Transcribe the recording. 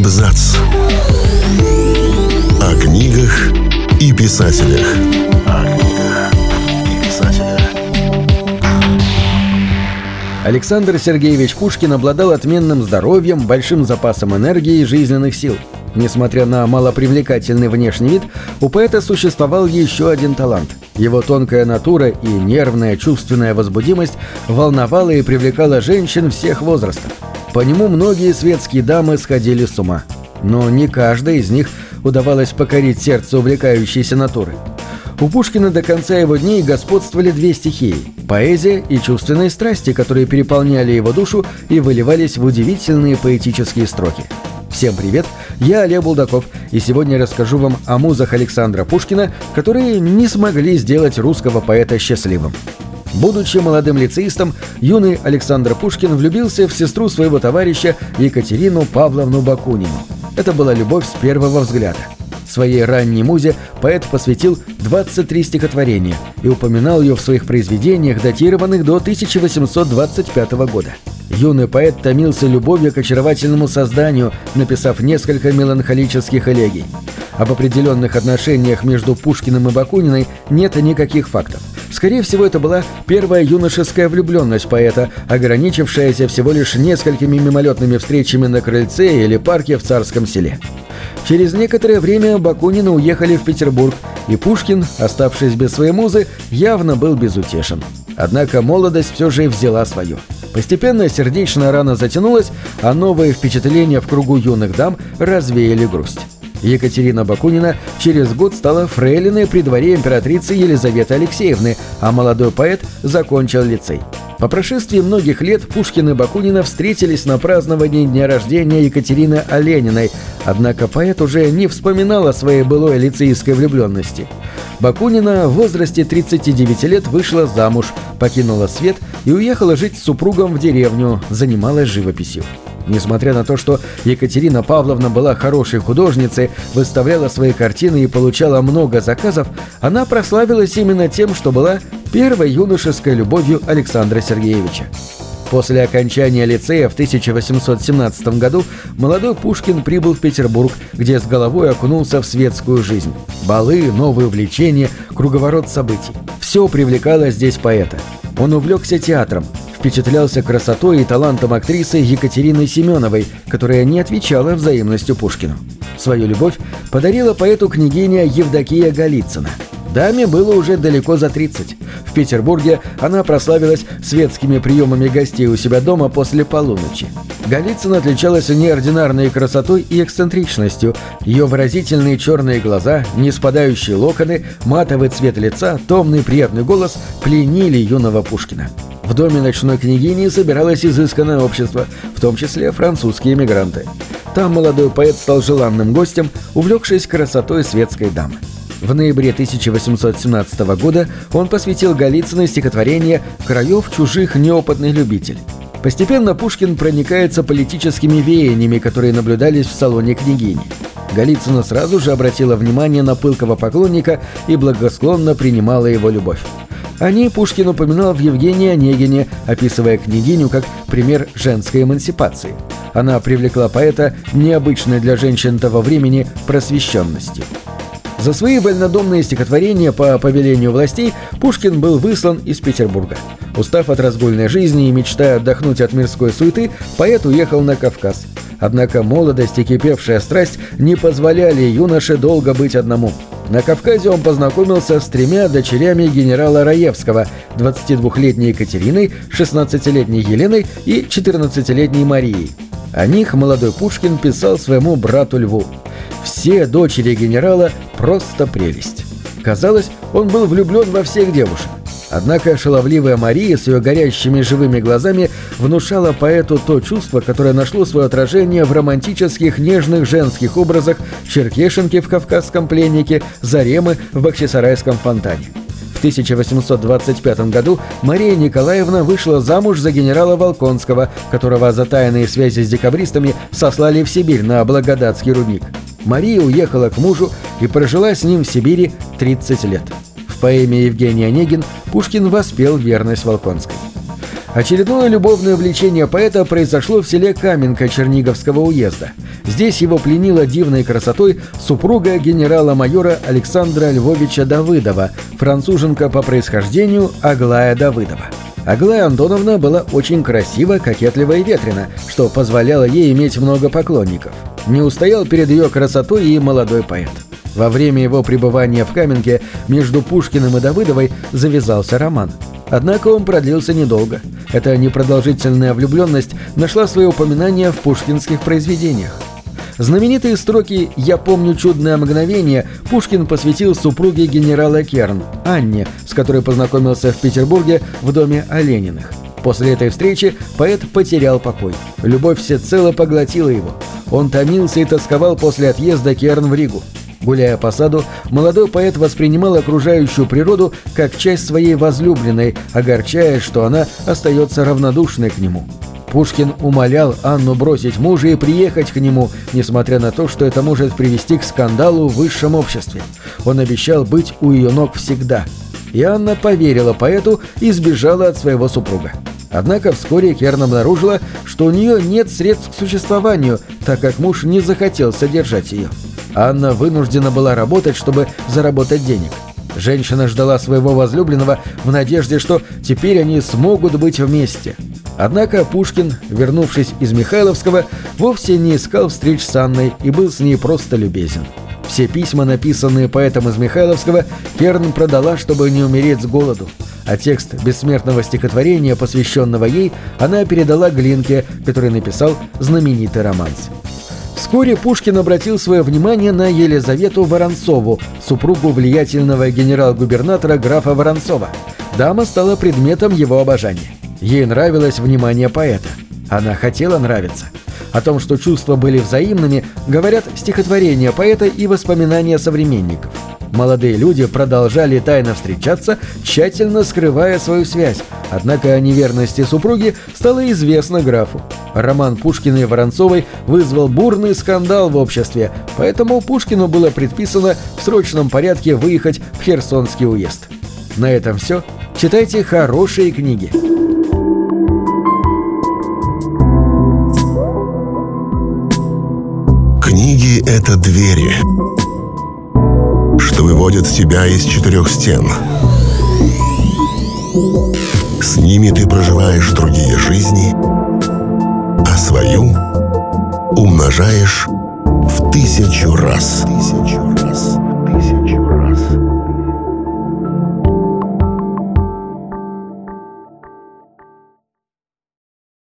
Абзац. О книгах и писателях. О книгах и писателях. Александр Сергеевич Пушкин обладал отменным здоровьем, большим запасом энергии и жизненных сил. Несмотря на малопривлекательный внешний вид, у поэта существовал еще один талант. Его тонкая натура и нервная чувственная возбудимость волновала и привлекала женщин всех возрастов. По нему многие светские дамы сходили с ума. Но не каждой из них удавалось покорить сердце увлекающейся натуры. У Пушкина до конца его дней господствовали две стихии – поэзия и чувственные страсти, которые переполняли его душу и выливались в удивительные поэтические строки. Всем привет, я Олег Булдаков, и сегодня расскажу вам о музах Александра Пушкина, которые не смогли сделать русского поэта счастливым. Будучи молодым лицеистом, юный Александр Пушкин влюбился в сестру своего товарища Екатерину Павловну Бакунину. Это была любовь с первого взгляда. Своей ранней музе поэт посвятил 23 стихотворения и упоминал ее в своих произведениях, датированных до 1825 года. Юный поэт томился любовью к очаровательному созданию, написав несколько меланхолических элегий. Об определенных отношениях между Пушкиным и Бакуниной нет никаких фактов. Скорее всего, это была первая юношеская влюбленность поэта, ограничившаяся всего лишь несколькими мимолетными встречами на крыльце или парке в царском селе. Через некоторое время Бакунины уехали в Петербург, и Пушкин, оставшись без своей музы, явно был безутешен. Однако молодость все же взяла свое. Постепенно сердечная рана затянулась, а новые впечатления в кругу юных дам развеяли грусть. Екатерина Бакунина через год стала фрейлиной при дворе императрицы Елизаветы Алексеевны, а молодой поэт закончил лицей. По прошествии многих лет Пушкин и Бакунина встретились на праздновании дня рождения Екатерины Олениной, однако поэт уже не вспоминал о своей былой лицеистской влюбленности. Бакунина в возрасте 39 лет вышла замуж, покинула свет и уехала жить с супругом в деревню, занималась живописью. Несмотря на то, что Екатерина Павловна была хорошей художницей, выставляла свои картины и получала много заказов, она прославилась именно тем, что была первой юношеской любовью Александра Сергеевича. После окончания лицея в 1817 году молодой Пушкин прибыл в Петербург, где с головой окунулся в светскую жизнь. Балы, новые увлечения, круговорот событий. Все привлекало здесь поэта. Он увлекся театром, впечатлялся красотой и талантом актрисы Екатерины Семеновой, которая не отвечала взаимностью Пушкину. Свою любовь подарила поэту княгиня Евдокия Голицына. Даме было уже далеко за 30. В Петербурге она прославилась светскими приемами гостей у себя дома после полуночи. Голицын отличалась неординарной красотой и эксцентричностью. Ее выразительные черные глаза, не спадающие локоны, матовый цвет лица, томный приятный голос пленили юного Пушкина. В доме ночной княгини собиралось изысканное общество, в том числе французские эмигранты. Там молодой поэт стал желанным гостем, увлекшись красотой светской дамы. В ноябре 1817 года он посвятил Голицыной стихотворение «Краев чужих неопытный любитель». Постепенно Пушкин проникается политическими веяниями, которые наблюдались в салоне княгини. Голицына сразу же обратила внимание на пылкого поклонника и благосклонно принимала его любовь. О ней Пушкин упоминал в Евгении Онегине, описывая княгиню как пример женской эмансипации. Она привлекла поэта необычной для женщин того времени просвещенностью. За свои вольнодумные стихотворения по повелению властей Пушкин был выслан из Петербурга. Устав от разгульной жизни и мечтая отдохнуть от мирской суеты, поэт уехал на Кавказ. Однако молодость и кипевшая страсть не позволяли юноше долго быть одному. На Кавказе он познакомился с тремя дочерями генерала Раевского, 22-летней Екатериной, 16-летней Еленой и 14-летней Марией. О них молодой Пушкин писал своему брату Льву. Все дочери генерала просто прелесть. Казалось, он был влюблен во всех девушек. Однако шаловливая Мария с ее горящими живыми глазами внушала поэту то чувство, которое нашло свое отражение в романтических нежных женских образах Черкешенки в «Кавказском пленнике», Заремы в Бахчисарайском фонтане. В 1825 году Мария Николаевна вышла замуж за генерала Волконского, которого за тайные связи с декабристами сослали в Сибирь на Благодатский рудник. Мария уехала к мужу и прожила с ним в Сибири 30 лет. Поэме Евгений Онегин Пушкин воспел верность Волконской. Очередное любовное влечение поэта произошло в селе Каменка Черниговского уезда. Здесь его пленила дивной красотой супруга генерала-майора Александра Львовича Давыдова, француженка по происхождению Аглая Давыдова. Аглая Антоновна была очень красива, кокетлива и ветрена, что позволяло ей иметь много поклонников. Не устоял перед ее красотой и молодой поэт. Во время его пребывания в Каменке между Пушкиным и Давыдовой завязался роман. Однако он продлился недолго. Эта непродолжительная влюбленность нашла свое упоминание в пушкинских произведениях. Знаменитые строки «Я помню чудное мгновение» Пушкин посвятил супруге генерала Керн, Анне, с которой познакомился в Петербурге в доме Олениных. После этой встречи поэт потерял покой. Любовь всецело поглотила его. Он томился и тосковал после отъезда Керн в Ригу. Гуляя по саду, молодой поэт воспринимал окружающую природу как часть своей возлюбленной, огорчаясь, что она остается равнодушной к нему. Пушкин умолял Анну бросить мужа и приехать к нему, несмотря на то, что это может привести к скандалу в высшем обществе. Он обещал быть у ее ног всегда. И Анна поверила поэту и сбежала от своего супруга. Однако вскоре Керн обнаружила, что у нее нет средств к существованию, так как муж не захотел содержать ее. Анна вынуждена была работать, чтобы заработать денег. Женщина ждала своего возлюбленного в надежде, что теперь они смогут быть вместе. Однако Пушкин, вернувшись из Михайловского, вовсе не искал встреч с Анной и был с ней просто любезен. Все письма, написанные поэтом из Михайловского, Керн продала, чтобы не умереть с голоду, а текст бессмертного стихотворения, посвященного ей, она передала Глинке, который написал знаменитый романс. Вскоре Пушкин обратил свое внимание на Елизавету Воронцову, супругу влиятельного генерал-губернатора графа Воронцова. Дама стала предметом его обожания. Ей нравилось внимание поэта. Она хотела нравиться. О том, что чувства были взаимными, говорят стихотворения поэта и воспоминания современников. Молодые люди продолжали тайно встречаться, тщательно скрывая свою связь, однако о неверности супруги стало известно графу. Роман Пушкина и Воронцовой вызвал бурный скандал в обществе, поэтому Пушкину было предписано в срочном порядке выехать в Херсонский уезд. На этом все. Читайте хорошие книги. Книги — это двери, что выводят тебя из четырех стен. С ними ты проживаешь другие жизни, умножаешь в тысячу раз. Тысячу раз.